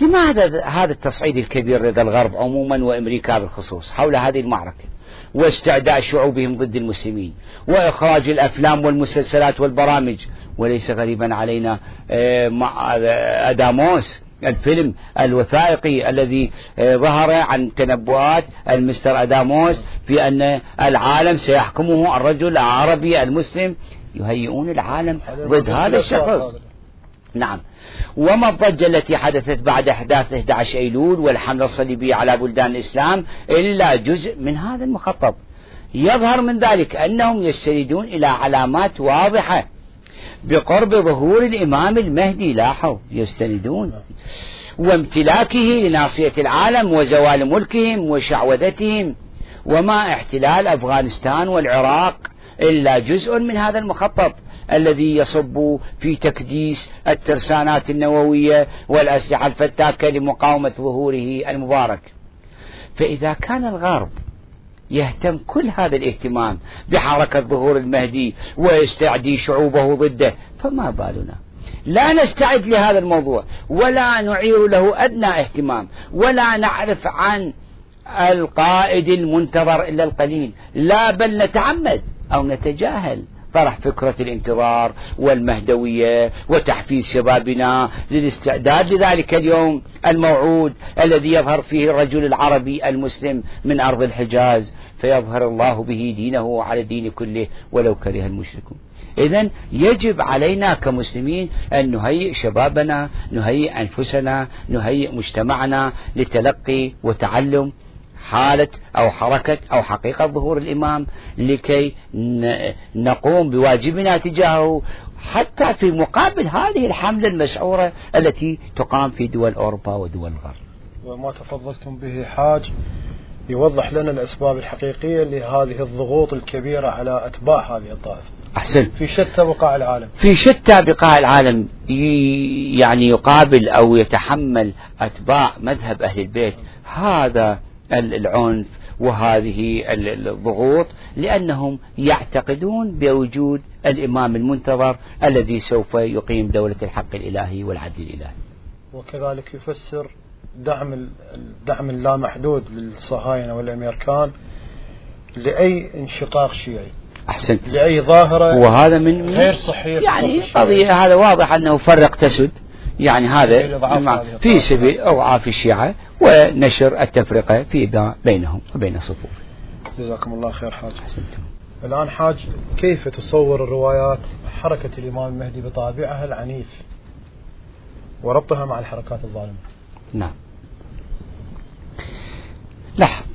لماذا هذا التصعيد الكبير لدى الغرب عموما وأمريكا بالخصوص حول هذه المعركة واستعداء شعوبهم ضد المسلمين وإخراج الأفلام والمسلسلات والبرامج؟ وليس غريبا علينا آه، مع أداموس الفيلم الوثائقي الذي آه، ظهر عن تنبؤات المستر أداموس في أن العالم سيحكمه الرجل العربي المسلم يهيئون العالم ضد هذا الشخص. نعم. وما الضجة التي حدثت بعد أحداث 11 أيلول والحملة الصليبية على بلدان الإسلام إلا جزء من هذا المخطط. يظهر من ذلك أنهم يستندون إلى علامات واضحة بقرب ظهور الإمام المهدي لاحظ يستندون. وامتلاكه لناصية العالم وزوال ملكهم وشعوذتهم وما احتلال أفغانستان والعراق إلا جزء من هذا المخطط الذي يصب في تكديس الترسانات النووية والأسلحة الفتاكة لمقاومة ظهوره المبارك. فإذا كان الغرب يهتم كل هذا الاهتمام بحركة ظهور المهدي ويستعدي شعوبه ضده. فما بالنا. لا نستعد لهذا الموضوع ولا نعير له أدنى اهتمام ولا نعرف عن القائد المنتظر إلا القليل. لا بل نتعمد أو نتجاهل. طرح فكرة الانتظار والمهدوية وتحفيز شبابنا للاستعداد. لذلك اليوم الموعود الذي يظهر فيه الرجل العربي المسلم من أرض الحجاز فيظهر الله به دينه على الدين كله ولو كره المشركون. إذا يجب علينا كمسلمين أن نهيئ شبابنا نهيئ أنفسنا نهيئ مجتمعنا لتلقي وتعلم حالة أو حركة أو حقيقة ظهور الإمام لكي نقوم بواجبنا تجاهه حتى في مقابل هذه الحملة المشعورة التي تقام في دول أوروبا ودول الغرب. وما تفضلتم به حاج يوضح لنا الأسباب الحقيقية لهذه الضغوط الكبيرة على أتباع هذه الطائفة. أحسن. في شتى بقاع العالم. في شتى بقاع العالم يعني يقابل أو يتحمل أتباع مذهب أهل البيت هذا العنف وهذه الضغوط لأنهم يعتقدون بوجود الإمام المنتظر الذي سوف يقيم دولة الحق الإلهي والعدل الإلهي. وكذلك يفسر دعم الدعم اللامحدود للصهاينة والأمريكان لأي انشقاق شيعي. أحسنت. لأي ظاهرة وهذا من غير صحية يعني قضية هذا واضح أنه فرق تسد. يعني هذا في سبيل أضعاف الشيعة. ونشر التفرقة في بينهم وبين الصفوف جزاكم الله خير حاج. حسنتم الآن حاج كيف تصور الروايات حركة الإمام المهدي بطابعها العنيف؟ وربطها مع الحركات الظالمة. نعم. لاحظ.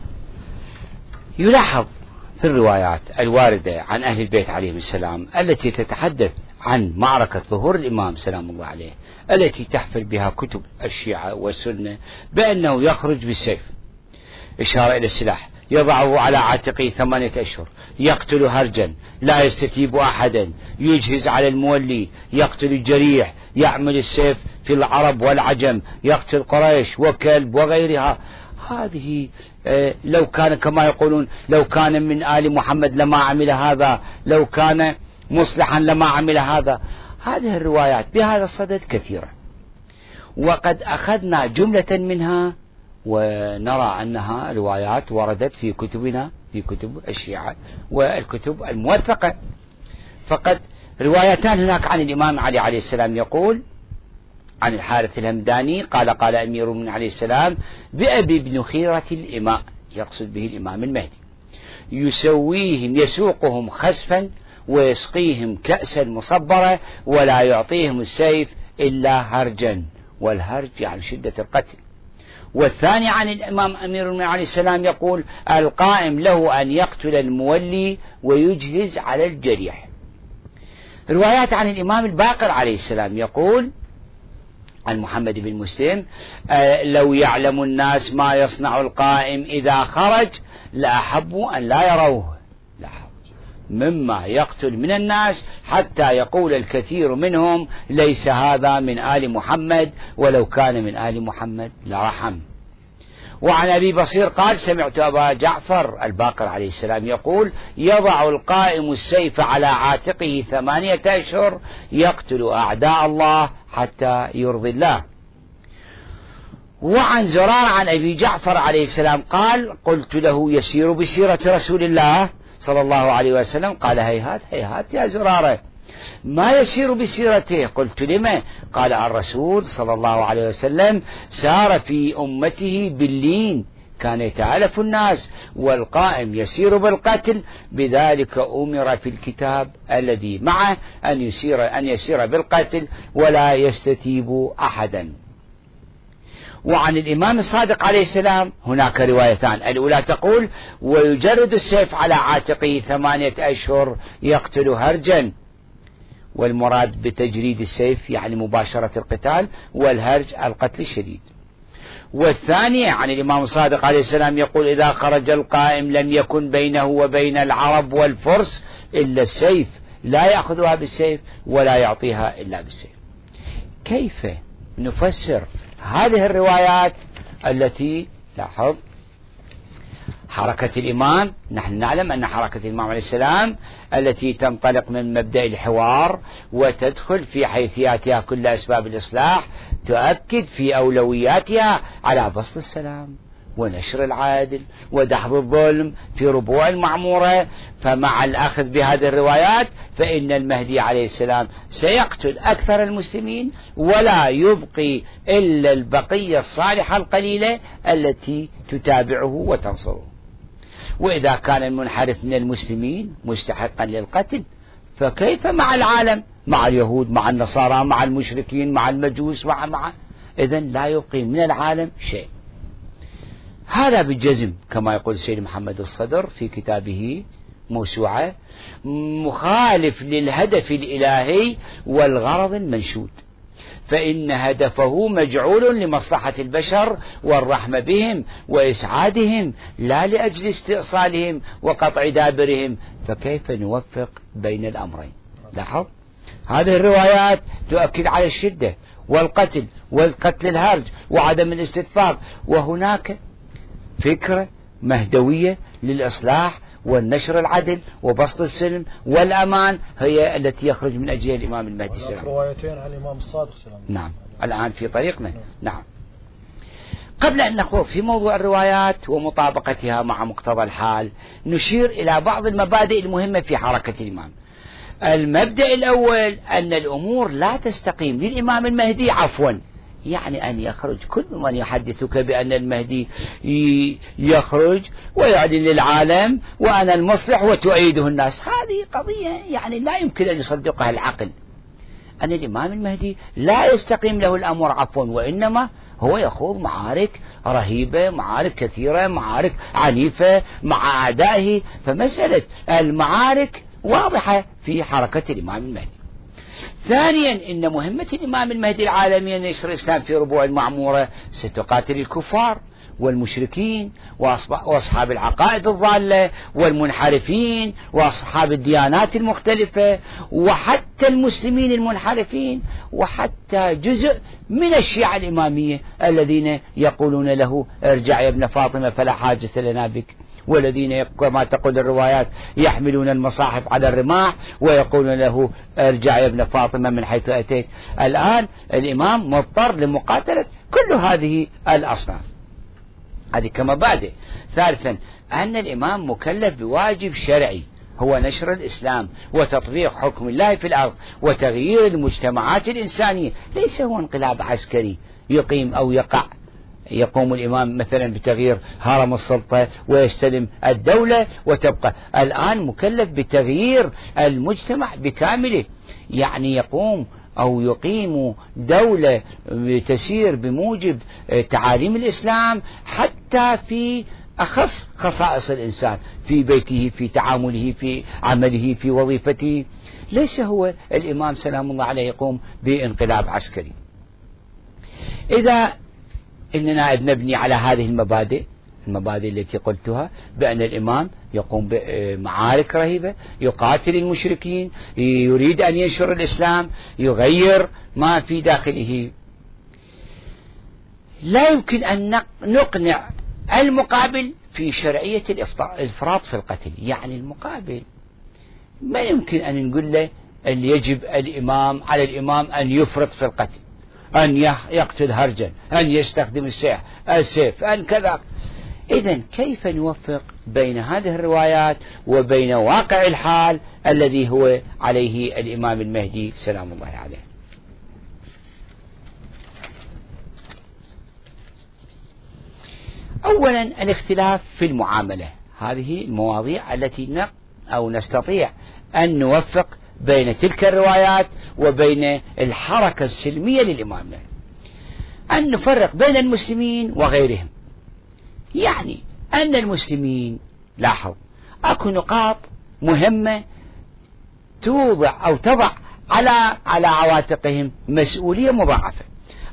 يلاحظ في الروايات الواردة عن أهل البيت عليهم السلام التي تتحدث عن معركة ظهور الإمام سلام الله عليه التي تحفل بها كتب الشيعة والسنة بأنه يخرج بالسيف. إشارة إلى السلاح. يضعه على عاتقه ثمانية أشهر. يقتل هرجا. لا يستتيب أحدا. يجهز على المولي. يقتل الجريح. يعمل السيف في العرب والعجم. يقتل قريش وكلب وغيرها. هذه آه، لو كان كما يقولون لو كان من آل محمد لما عمل هذا لو كان مصلحا لما عمل هذا. هذه الروايات بهذا الصدد كثيرة. وقد أخذنا جملة منها ونرى أنها روايات وردت في كتبنا في كتب الشيعة والكتب الموثقة. فقد روايتان هناك عن الإمام علي عليه السلام يقول عن الحارث الهمداني قال قال أمير من عليه السلام بأبي بن خيرة الإماء يقصد به الإمام المهدي. يسويهم يسوقهم خسفا ويسقيهم كأسا مصبرة ولا يعطيهم السيف إلا هرجا والهرج يعني شدة القتل. والثاني عن الإمام أمير المؤمنين عليه السلام يقول القائم له أن يقتل المولي ويجهز على الجريح. روايات عن الإمام الباقر عليه السلام يقول عن محمد بن مسلم آه لو يعلم الناس ما يصنع القائم إذا خرج لأحبوا أن لا يروه. مما يقتل من الناس حتى يقول الكثير منهم ليس هذا من آل محمد ولو كان من آل محمد لرحم. وعن أبي بصير قال سمعت أبا جعفر الباقر عليه السلام يقول يضع القائم السيف على عاتقه ثمانية أشهر يقتل أعداء الله حتى يرضي الله. وعن زرار عن أبي جعفر عليه السلام قال قلت له يسير بسيرة رسول الله صلى الله عليه وسلم قال هيهات هيهات يا زرارة. ما يسير بسيرته؟ قلت لما قال الرسول صلى الله عليه وسلم سار في أمته باللين. كان يتعالف الناس والقائم يسير بالقتل. بذلك أمر في الكتاب الذي معه أن يسير أن يسير بالقتل ولا يستتيب أحدا. وعن الإمام الصادق عليه السلام هناك روايتان. الأولى تقول ويجرد السيف على عاتقه ثمانية أشهر يقتل هرجا. والمراد بتجريد السيف يعني مباشرة القتال والهرج القتل الشديد. والثانية عن الإمام الصادق عليه السلام يقول إذا خرج القائم لم يكن بينه وبين العرب والفرس إلا السيف لا يأخذها بالسيف ولا يعطيها إلا بالسيف. كيف نفسر هذه الروايات التي لاحظ حركة الإمام. نحن نعلم أن حركة الإمام عليه السلام التي تنطلق من مبدأ الحوار وتدخل في حيثياتها كل أسباب الإصلاح تؤكد في أولوياتها على بسط السلام. ونشر العادل ودحض الظلم في ربوع المعمورة فمع الأخذ بهذه الروايات فإن المهدي عليه السلام سيقتل أكثر المسلمين ولا يبقي إلا البقية الصالحة القليلة التي تتابعه وتنصره. وإذا كان المنحرف من المسلمين مستحقا للقتل فكيف مع العالم؟ مع اليهود مع النصارى مع المشركين مع المجوس مع مع إذا لا يبقي من العالم شيء. هذا بالجزم كما يقول السيد محمد الصدر في كتابه موسوعة مخالف للهدف الإلهي والغرض المنشود. فإن هدفه مجعول لمصلحة البشر والرحمة بهم وإسعادهم لا لأجل استئصالهم وقطع دابرهم. فكيف نوفق بين الأمرين؟ لاحظ؟ هذه الروايات تؤكد على الشدة والقتل والقتل الهرج وعدم الاستدفاق وهناك فكرة مهدوية للإصلاح والنشر العدل وبسط السلم والأمان هي التي يخرج من أجلها الإمام المهدي سلام. روايتين عن الإمام الصادق سلام. نعم. الآن في طريقنا. نعم. نعم قبل أن نخوض في موضوع الروايات ومطابقتها مع مقتضى الحال نشير إلى بعض المبادئ المهمة في حركة الإمام. المبدأ الأول أن الأمور لا تستقيم للإمام المهدي عفوا. يعني أن يخرج. كل من يحدثك بأن المهدي يخرج ويعلن للعالم وأنا المصلح وتؤيده الناس. هذه قضية يعني لا يمكن أن يصدقها العقل. أن الإمام المهدي لا يستقيم له الأمر عفوا وإنما هو يخوض معارك رهيبة معارك كثيرة معارك عنيفة مع أعدائه. فمسألة المعارك واضحة في حركة الإمام المهدي. ثانيا إن مهمة الإمام المهدي العالمي أن ينشر الإسلام في ربوع المعمورة ستقاتل الكفار والمشركين وأصحاب العقائد الضالة والمنحرفين وأصحاب الديانات المختلفة وحتى المسلمين المنحرفين وحتى جزء من الشيعة الإمامية الذين يقولون له ارجع يا ابن فاطمة فلا حاجة لنا بك. والذين كما تقول الروايات يحملون المصاحف على الرماح ويقولون له ارجع يا ابن فاطمة من حيث أتيت. الآن الإمام مضطر لمقاتلة كل هذه الأصناف. هذه كمبادئ ثالثا أن الإمام مكلف بواجب شرعي هو نشر الإسلام وتطبيق حكم الله في الأرض وتغيير المجتمعات الإنسانية. ليس هو انقلاب عسكري يقيم أو يقع. يقوم الإمام مثلا بتغيير هرم السلطة ويستلم الدولة وتبقى. الآن مكلف بتغيير المجتمع بكامله. يعني يقوم أو يقيم دولة تسير بموجب تعاليم الإسلام حتى في أخص خصائص الإنسان في بيته في تعامله في عمله في وظيفته. ليس هو الإمام سلام الله عليه يقوم بانقلاب عسكري. إذا إننا نبني على هذه المبادئ المبادئ التي قلتها بأن الإمام يقوم بمعارك رهيبة يقاتل المشركين يريد أن ينشر الإسلام يغير ما في داخله. لا يمكن أن نقنع المقابل في شرعية الإفراط في القتل يعني المقابل. ما يمكن أن نقول له يجب الإمام على الإمام أن يفرط في القتل. أن يقتل هرجا أن يستخدم السيف السيف أن كذا. إذا كيف نوفق بين هذه الروايات وبين واقع الحال الذي هو عليه الإمام المهدي؟ سلام الله عليه. أولا الاختلاف في المعاملة. هذه المواضيع التي أو نستطيع أن نوفق بين تلك الروايات وبين الحركة السلمية للإمام أن نفرق بين المسلمين وغيرهم. يعني أن المسلمين لاحظ أكو نقاط مهمة توضع أو تضع على على عواتقهم مسؤولية مضاعفة.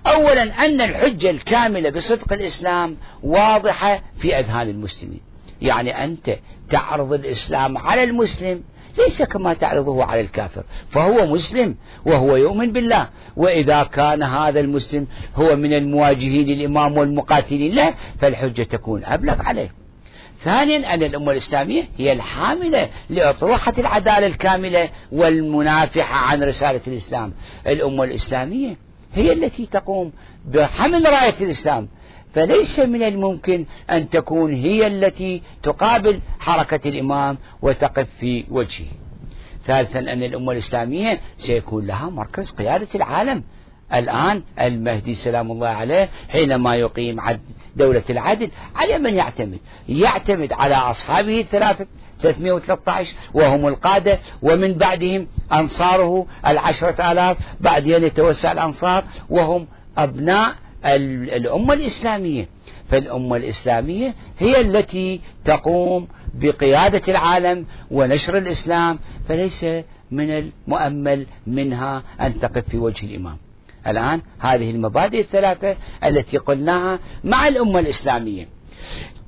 أولا أن الحجة الكاملة بصدق الإسلام واضحة في أذهان المسلمين. يعني أنت تعرض الإسلام على المسلم ليس كما تعرضه على الكافر. فهو مسلم وهو يؤمن بالله. وإذا كان هذا المسلم هو من المواجهين للإمام والمقاتلين له فالحجة تكون أبلغ عليه. ثانيا أن الأمة الإسلامية هي الحاملة لأطروحة العدالة الكاملة والمنافحة عن رسالة الإسلام. الأمة الإسلامية هي التي تقوم بحمل راية الإسلام. فليس من الممكن أن تكون هي التي تقابل حركة الإمام وتقف في وجهه. ثالثا أن الأمة الإسلامية سيكون لها مركز قيادة العالم. الآن المهدي سلام الله عليه حينما يقيم دولة العدل على من يعتمد. يعتمد على أصحابه الثلاثة 313 وهم القادة ومن بعدهم أنصاره العشرة آلاف بعدين يتوسع الأنصار وهم أبناء الأمة الإسلامية. فالأمة الإسلامية هي التي تقوم بقيادة العالم ونشر الإسلام فليس من المؤمل منها أن تقف في وجه الإمام. الآن هذه المبادئ الثلاثة التي قلناها مع الأمة الإسلامية.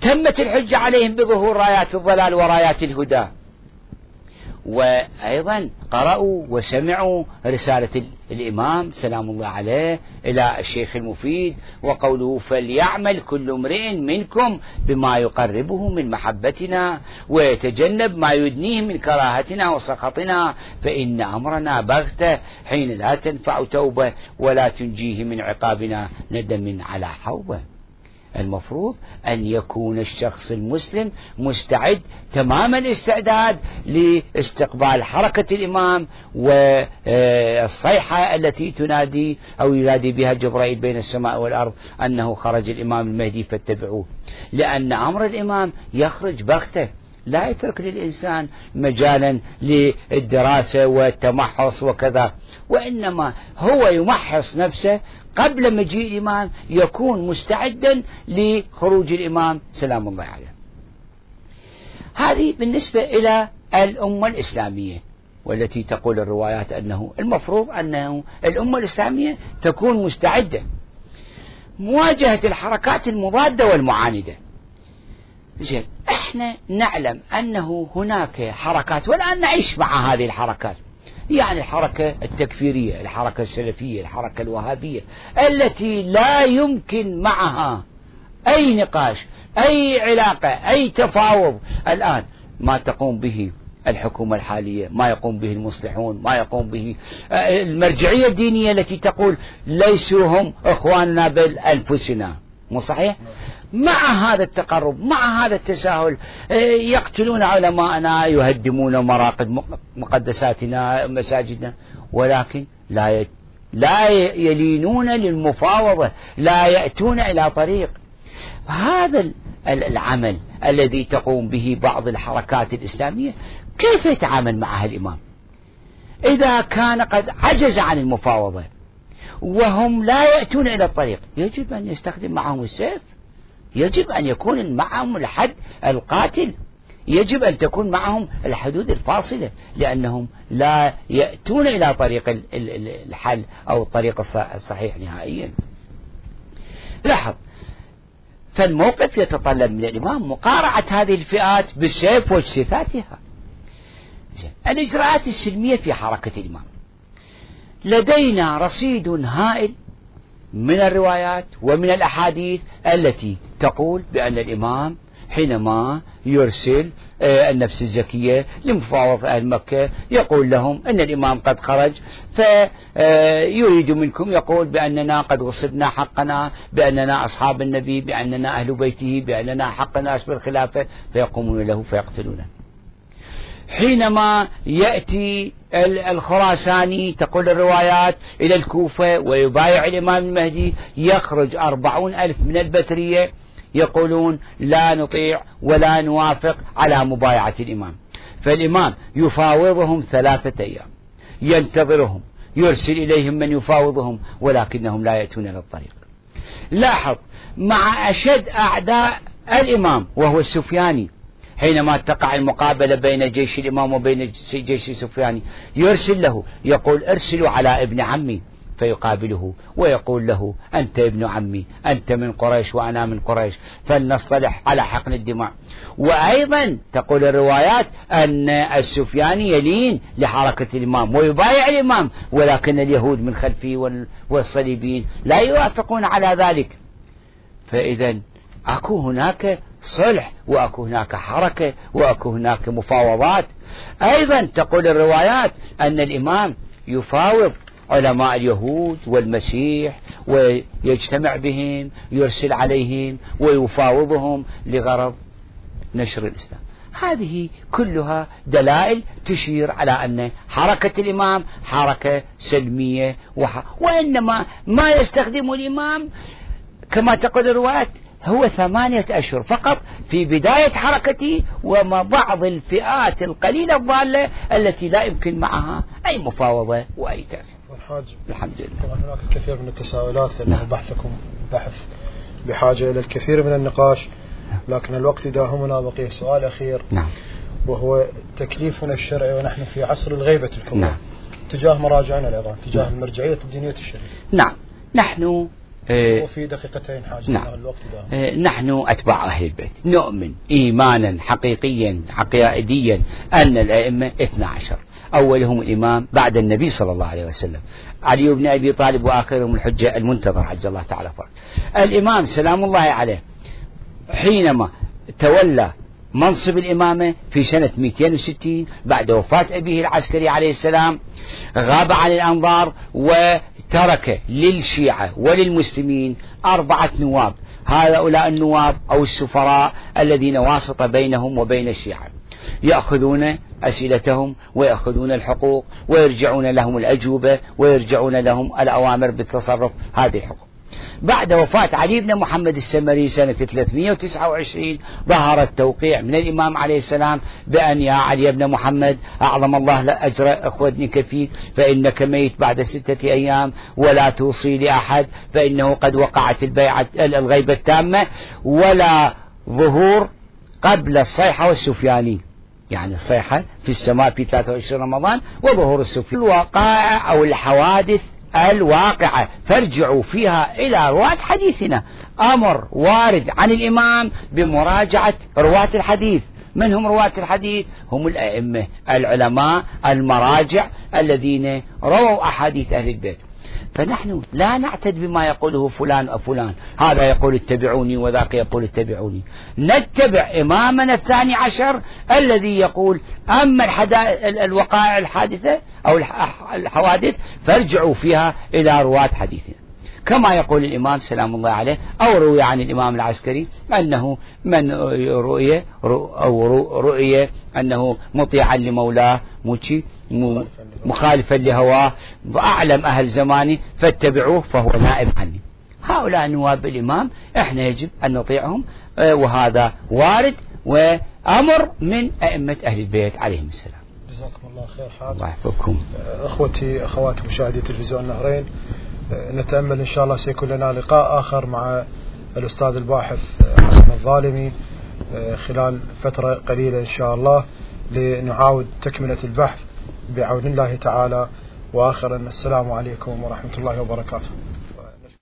تمت الحجة عليهم بظهور رايات الضلال ورايات الهدى. وأيضا قرأوا وسمعوا رسالة الإمام سلام الله عليه إلى الشيخ المفيد وقوله فليعمل كل امرئ منكم بما يقربه من محبتنا ويتجنب ما يدنيه من كراهتنا وسخطنا فإن أمرنا بغتة حين لا تنفع توبة ولا تنجيه من عقابنا ندم على حوبة. المفروض أن يكون الشخص المسلم مستعد تمام الاستعداد لاستقبال حركة الإمام والصيحة التي تنادي أو ينادي بها جبرائيل بين السماء والأرض أنه خرج الإمام المهدي فاتبعوه. لأن أمر الإمام يخرج بغتة. لا يترك للإنسان مجالا للدراسة والتمحص وكذا وإنما هو يمحص نفسه قبل مجيء الإمام يكون مستعدا لخروج الإمام. سلام الله عليه. هذه بالنسبة إلى الأمة الإسلامية والتي تقول الروايات أنه المفروض أنه الأمة الإسلامية تكون مستعدة. مواجهة الحركات المضادة والمعاندة. زين. إحنا نعلم أنه هناك حركات والآن نعيش مع هذه الحركات. يعني الحركة التكفيرية الحركة السلفية الحركة الوهابية التي لا يمكن معها أي نقاش أي علاقة أي تفاوض. الآن ما تقوم به الحكومة الحالية ما يقوم به المصلحون ما يقوم به آه، المرجعية الدينية التي تقول ليسوا هم إخواننا بل أنفسنا. مو صحيح؟ مع هذا التقرب مع هذا التساهل آه، يقتلون علماءنا يهدمون مراقد مقدساتنا مساجدنا ولكن لا لا يلينون للمفاوضة لا يأتون إلى طريق. هذا العمل الذي تقوم به بعض الحركات الإسلامية كيف يتعامل معها الإمام؟ إذا كان قد عجز عن المفاوضة وهم لا يأتون إلى الطريق يجب أن يستخدم معهم السيف. يجب أن يكون معهم الحد القاتل. يجب أن تكون معهم الحدود الفاصلة لأنهم لا يأتون إلى طريق الحل أو الطريق الصحيح نهائيا. لاحظ فالموقف يتطلب من الإمام مقارعة هذه الفئات بالسيف واجتثاثها. الإجراءات السلمية في حركة الإمام. لدينا رصيد هائل من الروايات ومن الأحاديث التي تقول بأن الإمام حينما يرسل آه، النفس الزكية لمفاوضة أهل مكة يقول لهم أن الإمام قد خرج فيريد منكم يقول بأننا قد غصبنا حقنا بأننا أصحاب النبي بأننا أهل بيته بأننا حق الناس بالخلافة فيقومون له فيقتلونه. حينما يأتي الخراساني تقول الروايات إلى الكوفة ويبايع الإمام المهدي يخرج أربعون ألف من البترية يقولون لا نطيع ولا نوافق على مبايعة الإمام. فالإمام يفاوضهم ثلاثة أيام ينتظرهم يرسل إليهم من يفاوضهم ولكنهم لا يأتون إلى الطريق. لاحظ مع أشد أعداء الإمام وهو السفياني حينما تقع المقابلة بين جيش الإمام وبين جيش السفياني يرسل له يقول ارسلوا على ابن عمي فيقابله ويقول له أنت ابن عمي أنت من قريش وأنا من قريش فلنصطلح على حقن الدماء. وأيضا تقول الروايات أن السفياني يلين لحركة الإمام ويبايع الإمام ولكن اليهود من خلفه والصليبيين لا يوافقون على ذلك. فإذا أكو هناك صلح وأكو هناك حركة وأكو هناك مفاوضات. أيضا تقول الروايات أن الإمام يفاوض علماء اليهود والمسيح ويجتمع بهم يرسل عليهم ويفاوضهم لغرض نشر الإسلام. هذه كلها دلائل تشير على أن حركة الإمام حركة سلمية وإنما ما يستخدم الإمام كما تقول الروايات هو ثمانية أشهر فقط في بداية حركته وما بعض الفئات القليلة الضالة التي لا يمكن معها أي مفاوضة وأي تأثير والحاج الحمد لله. طبعا هناك الكثير من التساؤلات لأن نعم. بحثكم بحث بحاجة إلى الكثير من النقاش لكن الوقت يداهمنا بقي سؤال أخير. نعم. وهو تكليفنا الشرعي ونحن في عصر الغيبة الكبرى نعم. تجاه مراجعنا العظام تجاه نعم. المرجعية الدينية الشريفة نعم. نحن وفي دقيقتين حاجة نعم. الوقت آه نحن أتباع أهل البيت. نؤمن إيمانا حقيقيا عقائديا أن الأئمة 12 أولهم الإمام بعد النبي صلى الله عليه وسلم. علي بن أبي طالب وآخرهم الحجة المنتظر عجل الله تعالى فرق الإمام سلام الله عليه حينما تولى منصب الإمامة في سنة 260 بعد وفاة أبيه العسكري عليه السلام غاب عن الأنظار وترك للشيعة وللمسلمين أربعة نواب. هؤلاء النواب أو السفراء الذين واسط بينهم وبين الشيعة. يأخذون أسئلتهم ويأخذون الحقوق ويرجعون لهم الأجوبة ويرجعون لهم الأوامر بالتصرف. هذه حقوق بعد وفاة علي بن محمد السمري سنة 329 ظهر التوقيع من الإمام عليه السلام بأن يا علي بن محمد أعظم الله أجر أخوتنك فيك فإنك ميت بعد ستة أيام ولا توصي لأحد فإنه قد وقعت البيعة الغيبة التامة ولا ظهور قبل الصيحة والسفياني. يعني الصيحة في السماء في 23 رمضان وظهور السفياني. الوقائع أو الحوادث الواقعة. فارجعوا فيها إلى رواة حديثنا. أمر وارد عن الإمام بمراجعة رواة الحديث. من هم رواة الحديث؟ هم الأئمة العلماء المراجع الذين رووا أحاديث أهل البيت. فنحن لا نعتد بما يقوله فلان أو فلان. هذا يقول اتبعوني وذاك يقول اتبعوني. نتبع إمامنا الثاني عشر الذي يقول أما الوقائع الحادثة أو الحوادث فارجعوا فيها إلى رواة حديثنا. كما يقول الإمام سلام الله عليه أو روي عن الإمام العسكري أنه من رؤية أو رؤية أنه مطيعا لمولاه موشي مخالفا لهواه وأعلم أهل زماني فاتبعوه فهو نائب عني. هؤلاء نواب الإمام إحنا يجب أن نطيعهم آه، وهذا وارد وأمر من أئمة أهل البيت عليهم السلام. جزاكم الله خير حاج. الله يحفظكم. آه، أخوتي أخواتي مشاهدي تلفزيون النهرين آه، نتأمل إن شاء الله سيكون لنا لقاء آخر مع الأستاذ الباحث حسن الظالمي خلال فترة قليلة إن شاء الله لنعاود تكملة البحث بعون الله تعالى. وآخرا السلام عليكم ورحمة الله وبركاته.